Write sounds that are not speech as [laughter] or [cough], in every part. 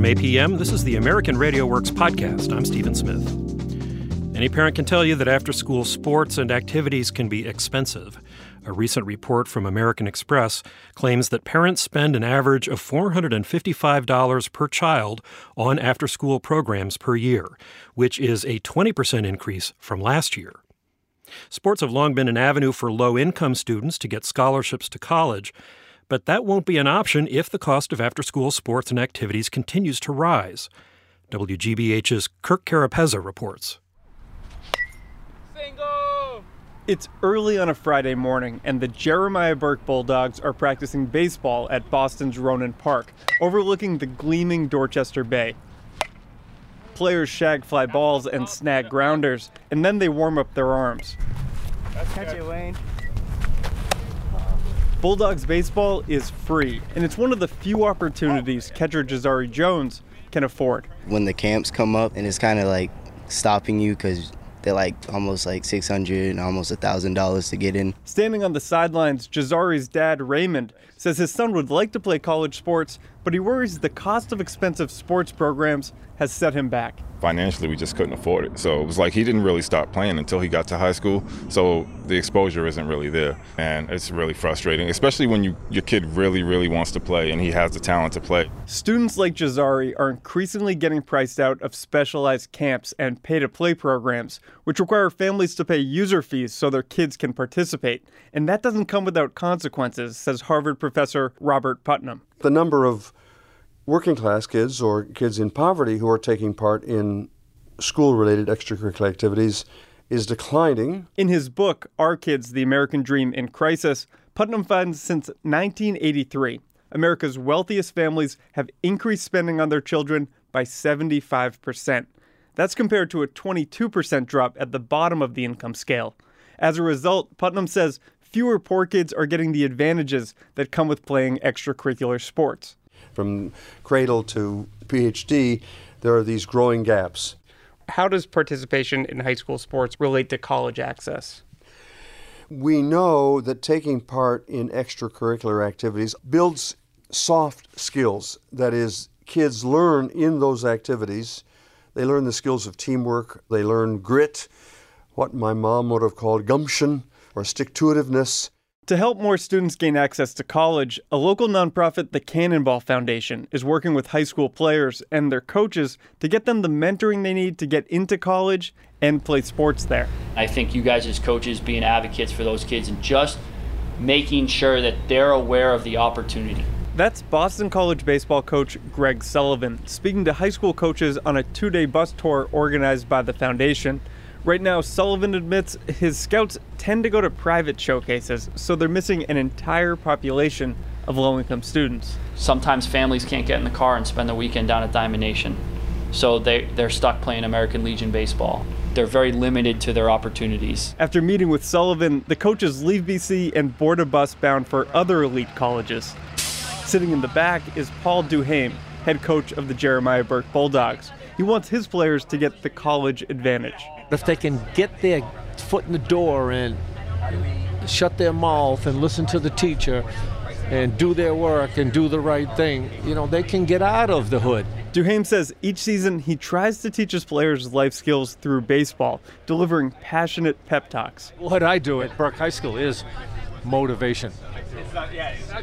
From APM, this is the American Radio Works podcast. I'm Stephen Smith. Any parent can tell you that after school sports and activities can be expensive. A recent report from American Express claims that parents spend an average of $455 per child on after school programs per year, which is a 20% increase from last year. Sports have long been an avenue for low income students to get scholarships to college, but that won't be an option if the cost of after school sports and activities continues to rise. WGBH's Kirk Carapezza reports. Single! It's early on a Friday morning, and the Jeremiah Burke Bulldogs are practicing baseball at Boston's Ronan Park, overlooking the gleaming Dorchester Bay. Players shag fly balls and snag grounders, and then they warm up their arms. Catch it, Wayne. Bulldogs baseball is free, and it's one of the few opportunities catcher Jazari Jones can afford. When the camps come up and it's kind of like stopping you because they're like almost like 600 and almost a thousand dollars to get in. Standing on the sidelines, Jazari's dad, Raymond, says his son would like to play college sports, but he worries the cost of expensive sports programs has set him back. Financially, we just couldn't afford it. So it was like he didn't really start playing until he got to high school. So the exposure isn't really there. And it's really frustrating, especially when you, your kid really, really wants to play and he has the talent to play. Students like Jazari are increasingly getting priced out of specialized camps and pay to play programs, which require families to pay user fees so their kids can participate. And that doesn't come without consequences, says Harvard professor Robert Putnam. The number of working class kids or kids in poverty who are taking part in school related extracurricular activities is declining. In his book, Our Kids, The American Dream in Crisis, Putnam finds since 1983, America's wealthiest families have increased spending on their children by 75%. That's compared to a 22% drop at the bottom of the income scale. As a result, Putnam says fewer poor kids are getting the advantages that come with playing extracurricular sports. From cradle to PhD, there are these growing gaps. How does participation in high school sports relate to college access? We know that taking part in extracurricular activities builds soft skills. That is, kids learn in those activities. They learn the skills of teamwork, they learn grit, what my mom would have called gumption or stick to itiveness. To help more students gain access to college, a local nonprofit, the Cannonball Foundation, is working with high school players and their coaches to get them the mentoring they need to get into college and play sports there. I think you guys, as coaches, being advocates for those kids and just making sure that they're aware of the opportunity. That's Boston College baseball coach Greg Sullivan speaking to high school coaches on a two day bus tour organized by the foundation. Right now, Sullivan admits his scouts tend to go to private showcases, so they're missing an entire population of low income students. Sometimes families can't get in the car and spend the weekend down at Diamond Nation, so they, they're stuck playing American Legion baseball. They're very limited to their opportunities. After meeting with Sullivan, the coaches leave BC and board a bus bound for other elite colleges. Sitting in the back is Paul Duhame, head coach of the Jeremiah Burke Bulldogs. He wants his players to get the college advantage. If they can get their foot in the door and shut their mouth and listen to the teacher and do their work and do the right thing, you know, they can get out of the hood. Duhame says each season he tries to teach his players life skills through baseball, delivering passionate pep talks. What I do at Burke High School is motivation.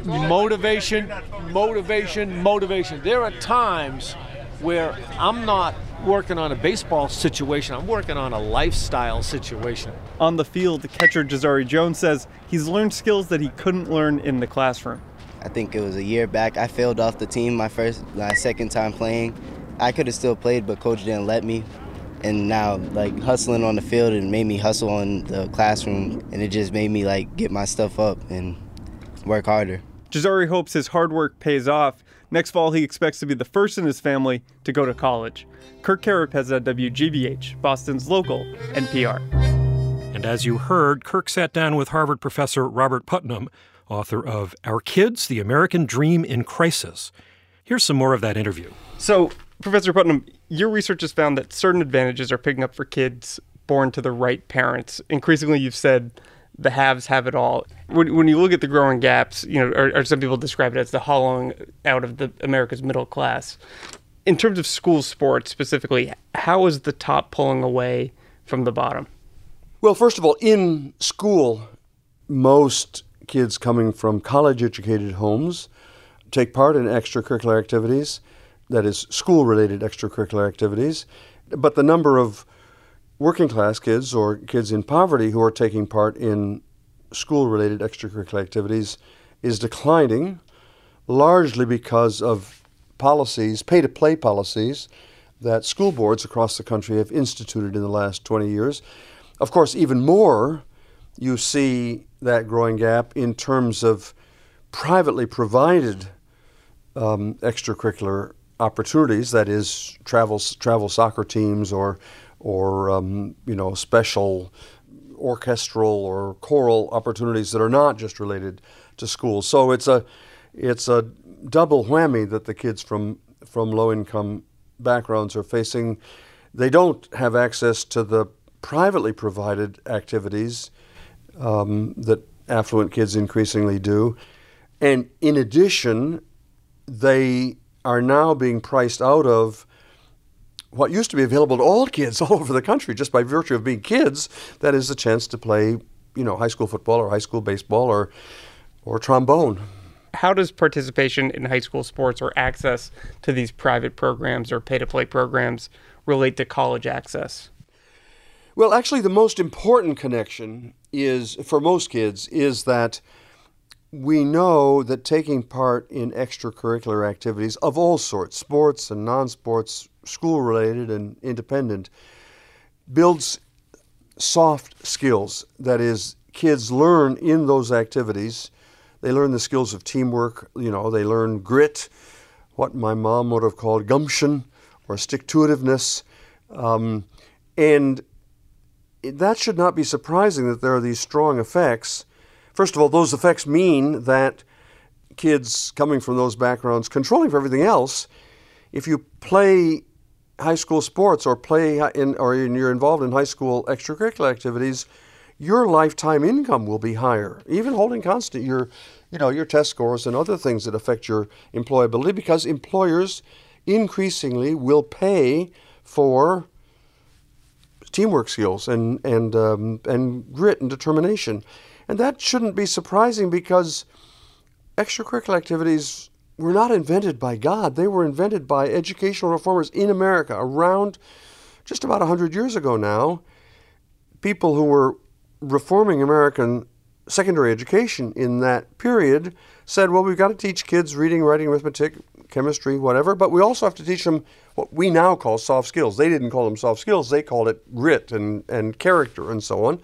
Motivation, motivation, motivation. There are times where I'm not working on a baseball situation, I'm working on a lifestyle situation. On the field, catcher Jazari Jones says he's learned skills that he couldn't learn in the classroom. I think it was a year back. I failed off the team my first, my second time playing. I could have still played, but coach didn't let me. And now, like hustling on the field, it made me hustle in the classroom, and it just made me like get my stuff up and work harder. Jazari hopes his hard work pays off. Next fall, he expects to be the first in his family to go to college. Kirk Carapezza, WGBH, Boston's local NPR. And as you heard, Kirk sat down with Harvard professor Robert Putnam, author of Our Kids, The American Dream in Crisis. Here's some more of that interview. So, Professor Putnam, your research has found that certain advantages are picking up for kids born to the right parents. Increasingly, you've said the haves have it all. When, when you look at the growing gaps, you know, or, or some people describe it as the hollowing out of the America's middle class. In terms of school sports specifically, how is the top pulling away from the bottom? Well, first of all, in school, most kids coming from college educated homes take part in extracurricular activities, that is, school related extracurricular activities. But the number of working class kids or kids in poverty who are taking part in school related extracurricular activities is declining, largely because of policies, pay to play policies, that school boards across the country have instituted in the last 20 years. Of course, even more, you see that growing gap in terms of privately provided um, extracurricular opportunities, that is, travel, travel soccer teams or, or um, you know, special orchestral or choral opportunities that are not just related to school. So it's a, it's a double whammy that the kids from, from low income backgrounds are facing. They don't have access to the privately provided activities um, that affluent kids increasingly do. And in addition, they are now being priced out of what used to be available to all kids [laughs] all over the country just by virtue of being kids. That is the chance to play, you know, high school football or high school baseball or, or trombone. How does participation in high school sports or access to these private programs or pay to play programs relate to college access? Well, actually, the most important connection is for most kids is that we know that taking part in extracurricular activities of all sorts, sports and non sports, school related and independent, builds soft skills. That is, kids learn in those activities. They learn the skills of teamwork, you know, they learn grit, what my mom would have called gumption or stick to itiveness. Um, and that should not be surprising that there are these strong effects. First of all, those effects mean that kids coming from those backgrounds, controlling for everything else, if you play high school sports or play in or you're involved in high school extracurricular activities, your lifetime income will be higher, even holding constant your, you know, your test scores and other things that affect your employability, because employers increasingly will pay for teamwork skills and and um, and grit and determination, and that shouldn't be surprising because extracurricular activities were not invented by God. They were invented by educational reformers in America around just about 100 years ago now. People who were reforming American secondary education in that period said, well, we've got to teach kids reading, writing, arithmetic, chemistry, whatever, but we also have to teach them what we now call soft skills. They didn't call them soft skills, they called it grit and, and character and so on.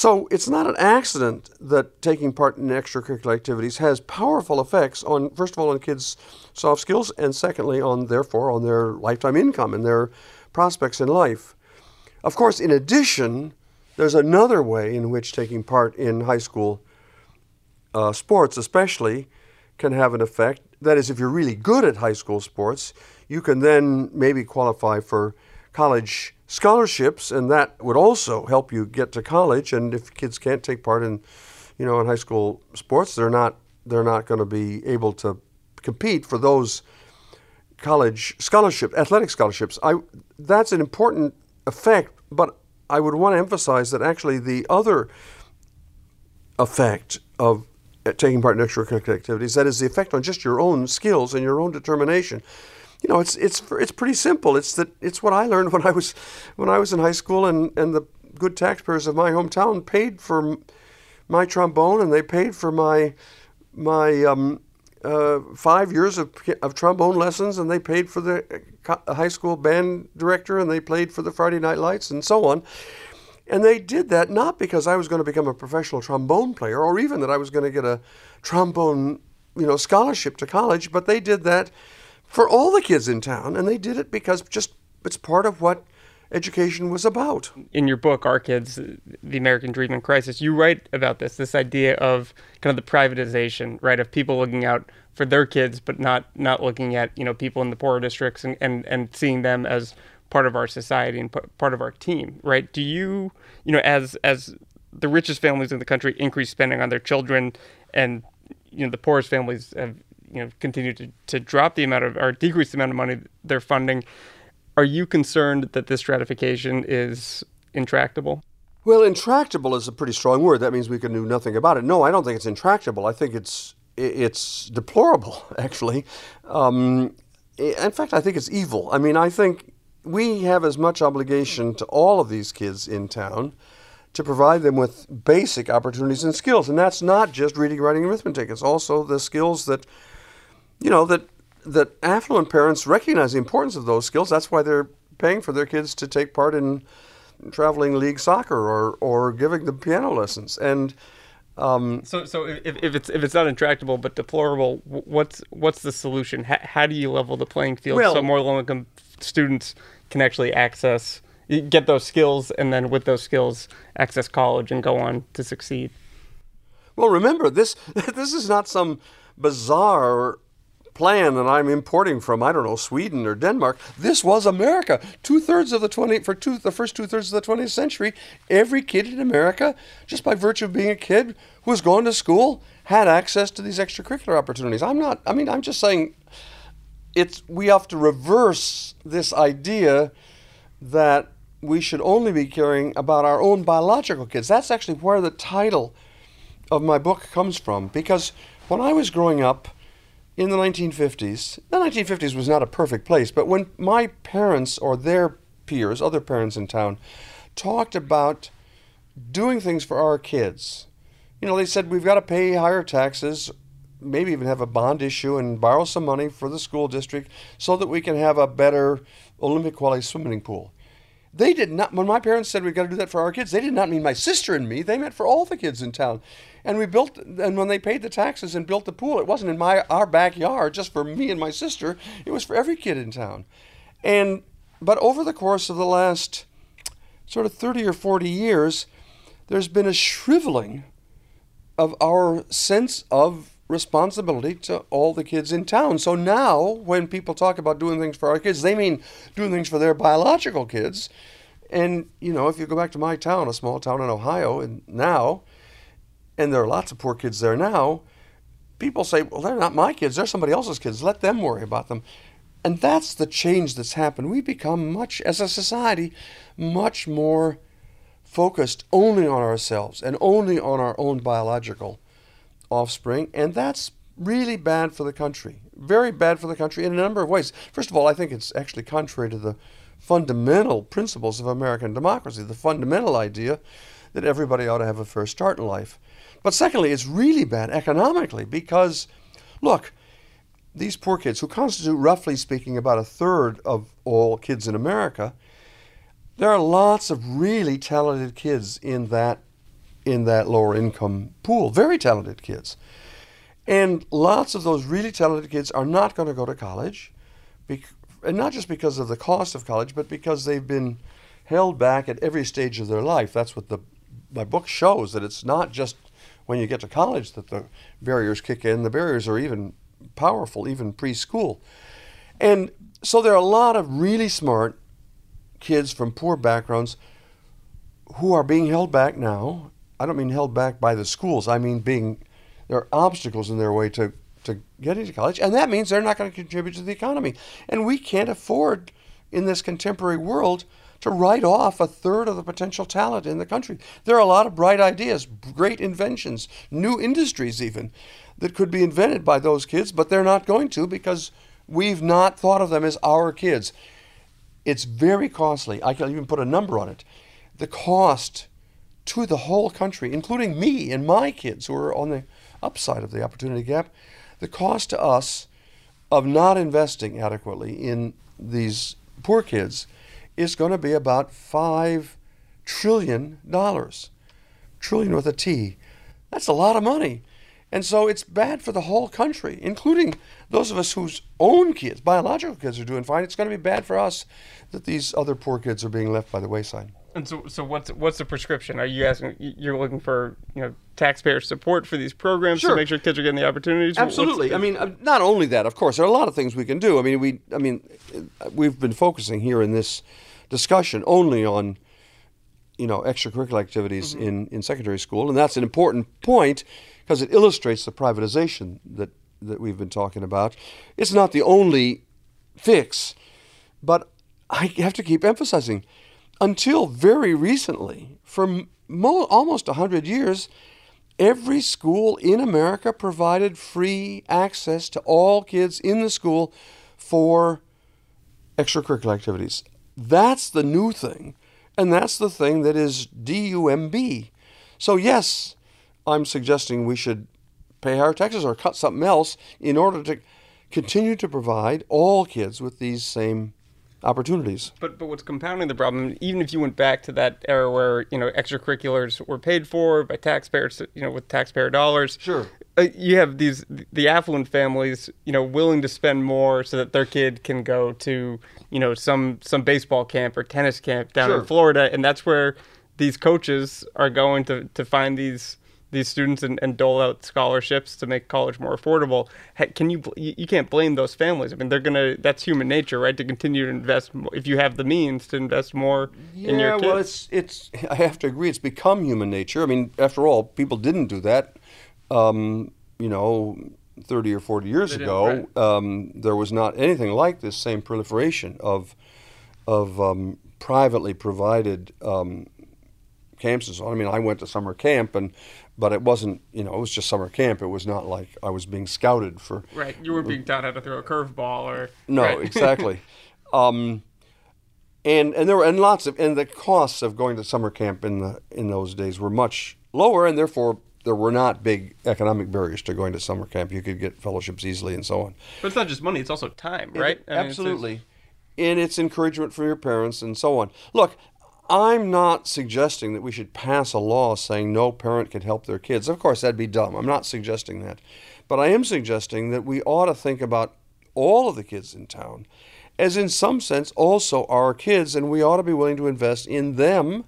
So it's not an accident that taking part in extracurricular activities has powerful effects on, first of all, on kids' soft skills, and secondly, on therefore on their lifetime income and their prospects in life. Of course, in addition, there's another way in which taking part in high school uh, sports, especially, can have an effect. That is, if you're really good at high school sports, you can then maybe qualify for college scholarships, and that would also help you get to college. And if kids can't take part in, you know, in high school sports, they're not they're not going to be able to compete for those college scholarship, athletic scholarships. I that's an important effect, but I would want to emphasize that actually the other effect of uh, taking part in extracurricular activities. That is the effect on just your own skills and your own determination. You know, it's it's it's pretty simple. It's that it's what I learned [laughs] when I was when I was in high school, and and the good taxpayers of my hometown paid for my trombone, and they paid for my my um, uh, five years of, of trombone lessons, and they paid for the uh, high school band director, and they played for the Friday Night Lights, and so on. And they did that not because I was going to become a professional trombone player or even that I was going to get a trombone, you know, scholarship to college, but they did that for all the kids in town and they did it because just it's part of what education was about. In your book, Our Kids, The American Dream in Crisis, you write about this, this idea of kind of the privatization, right, of people looking out for their kids, but not not looking at, you know, people in the poorer districts and, and, and seeing them as part of our society and part of our team, right? Do you, you know, as as the richest families in the country increase spending on their children, and you know the poorest families have you know continue to, to drop the amount of or decrease the amount of money they're funding. Are you concerned that this stratification is intractable? Well, intractable is a pretty strong word. That means we can do nothing about it. No, I don't think it's intractable. I think it's it's deplorable, [laughs] actually. Um, in fact, I think it's evil. I mean, I think we have as much obligation to all of these kids in town to provide them with basic opportunities and skills, and that's not just reading, writing, and arithmetic. It's also the skills that you know that that affluent parents recognize the importance of those skills. That's why they're paying for their kids to take part in traveling league soccer or, or giving them piano lessons. And um, so, so if, if it's if it's not intractable but deplorable, what's what's the solution? How, how do you level the playing field well, so more low-income students can actually access, get those skills, and then with those skills, access college and go on to succeed? Well, remember this. [laughs] This is not some bizarre plan that I'm importing from, I don't know, Sweden or Denmark. This was America. Two thirds of the 20, for two, the first two thirds of the 20th century, every kid in America, just by virtue of being a kid who was going to school, had access to these extracurricular opportunities. I'm not, I mean, I'm just saying it's, we have to reverse this idea that we should only be caring about our own biological kids. That's actually where the title of my book comes from. Because when I was growing up, in the 1950s, the 1950s was not a perfect place, but when my parents or their peers, other parents in town, talked about doing things for our kids, you know, they said we've got to pay higher taxes, maybe even have a bond issue and borrow some money for the school district so that we can have a better Olympic quality swimming pool. They did not, when my parents said we've got to do that for our kids, they did not mean my sister and me. They meant for all the kids in town. And we built, and when they paid the taxes and built the pool, it wasn't in my our backyard just for me and my sister. It was for every kid in town. And but over the course of the last sort of 30 or 40 years, there's been a shriveling of our sense of responsibility to all the kids in town. So now, when people talk about doing things for our kids, they mean doing things for their biological kids. And, you know, if you go back to my town, a small town in Ohio, and now, and there are lots of poor kids there now, people say, well, they're not my kids, they're somebody else's kids. Let them worry about them. And that's the change that's happened. We become much, as a society, much more focused only on ourselves and only on our own biological offspring. And that's really bad for the country. Very bad for the country in a number of ways. First of all, I think it's actually contrary to the fundamental principles of American democracy, the fundamental idea that everybody ought to have a fair start in life. But secondly, it's really bad economically because, look, these poor kids, who constitute, roughly speaking, about a third of all kids in America, there are lots of really talented kids in that in that lower income pool, very talented kids. And lots of those really talented kids are not going to go to college, and not just because of the cost of college, but because they've been held back at every stage of their life. That's what the my book shows that it's not just when you get to college that the barriers kick in. The barriers are even powerful, even preschool. And so there are a lot of really smart kids from poor backgrounds who are being held back now. I don't mean held back by the schools. I mean being there are obstacles in their way to to getting to college, and that means they're not going to contribute to the economy. And we can't afford in this contemporary world to write off a third of the potential talent in the country. There are a lot of bright ideas, great inventions, new industries even that could be invented by those kids, but they're not going to because we've not thought of them as our kids. It's very costly. I can even put a number on it. The cost to the whole country, including me and my kids who are on the upside of the opportunity gap, the cost to us of not investing adequately in these poor kids is going to be about $5 trillion. Trillion with a T. That's a lot of money. And so it's bad for the whole country, including those of us whose own kids, biological kids, are doing fine. It's going to be bad for us that these other poor kids are being left by the wayside. And so, so what's what's the prescription? Are you asking? You're looking for you know taxpayer support for these programs sure. to make sure kids are getting the opportunities. Absolutely. I mean, uh, not only that, of course, there are a lot of things we can do. I mean, we, I mean, we've been focusing here in this discussion only on you know extracurricular activities mm-hmm. in, in secondary school, and that's an important point because it illustrates the privatization that that we've been talking about. It's not the only fix, but I have to keep emphasizing until very recently, for mo- almost 100 years, every school in America provided free access to all kids in the school for extracurricular activities. That's the new thing, and that's the thing that is DUMB. So, yes, I'm suggesting we should pay higher taxes or cut something else in order to continue to provide all kids with these same opportunities. But but what's compounding the problem, even if you went back to that era where you know extracurriculars were paid for by taxpayers, you know with taxpayer dollars. Sure. Uh, you have these the affluent families, you know, willing to spend more so that their kid can go to you know some some baseball camp or tennis camp down Sure. in Florida, and that's where these coaches are going to to find these these students and, and dole out scholarships to make college more affordable. Ha- Can you, you you can't blame those families? I mean, they're gonna that's human nature, right? To continue to invest mo- if you have the means to invest more in your Yeah, kids. well, it's it's. [laughs] I have to agree. It's become human nature. I mean, after all, people didn't do that. Um, you know, thirty or forty years They didn't, ago, um, there was not anything like this same proliferation of of um, privately provided um, camps and so on. I mean, I went to summer camp, and but it wasn't. You know, it was just summer camp. It was not like I was being scouted for right, you were being taught how to throw a curveball or no, right. exactly. [laughs] Um, and and there were and lots of and the costs of going to summer camp in the in those days were much lower, and therefore there were not big economic barriers to going to summer camp. You could get fellowships easily and so on. But it's not just money; it's also time, right? I mean, it's- Absolutely. and it's encouragement for your parents and so on. Look, I'm not suggesting that we should pass a law saying no parent can help their kids. Of course, that'd be dumb. I'm not suggesting that. But I am suggesting that we ought to think about all of the kids in town as, in some sense, also our kids, and we ought to be willing to invest in them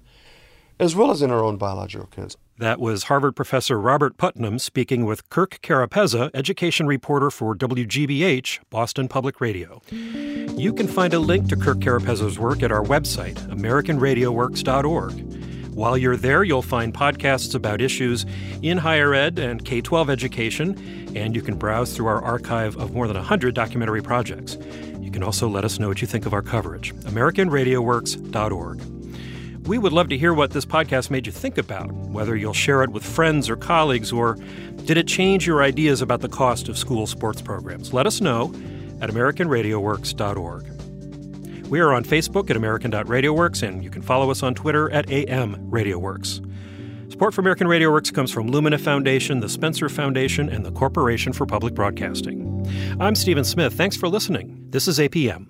as well as in our own biological kids. That was Harvard professor Robert Putnam speaking with Kirk Carapezza, education reporter for WGBH, Boston Public Radio. You can find a link to Kirk Carapezza's work at our website, AmericanRadioWorks.org. While you're there, you'll find podcasts about issues in higher ed and K 12 education, and you can browse through our archive of more than 100 documentary projects. You can also let us know what you think of our coverage. AmericanRadioWorks.org. We would love to hear what this podcast made you think about, whether you'll share it with friends or colleagues, or did it change your ideas about the cost of school sports programs? Let us know at AmericanRadioWorks.org. We are on Facebook at American.RadioWorks, and you can follow us on Twitter at AM RadioWorks. Support for American Radio Works comes from Lumina Foundation, the Spencer Foundation, and the Corporation for Public Broadcasting. I'm Stephen Smith. Thanks for listening. This is APM.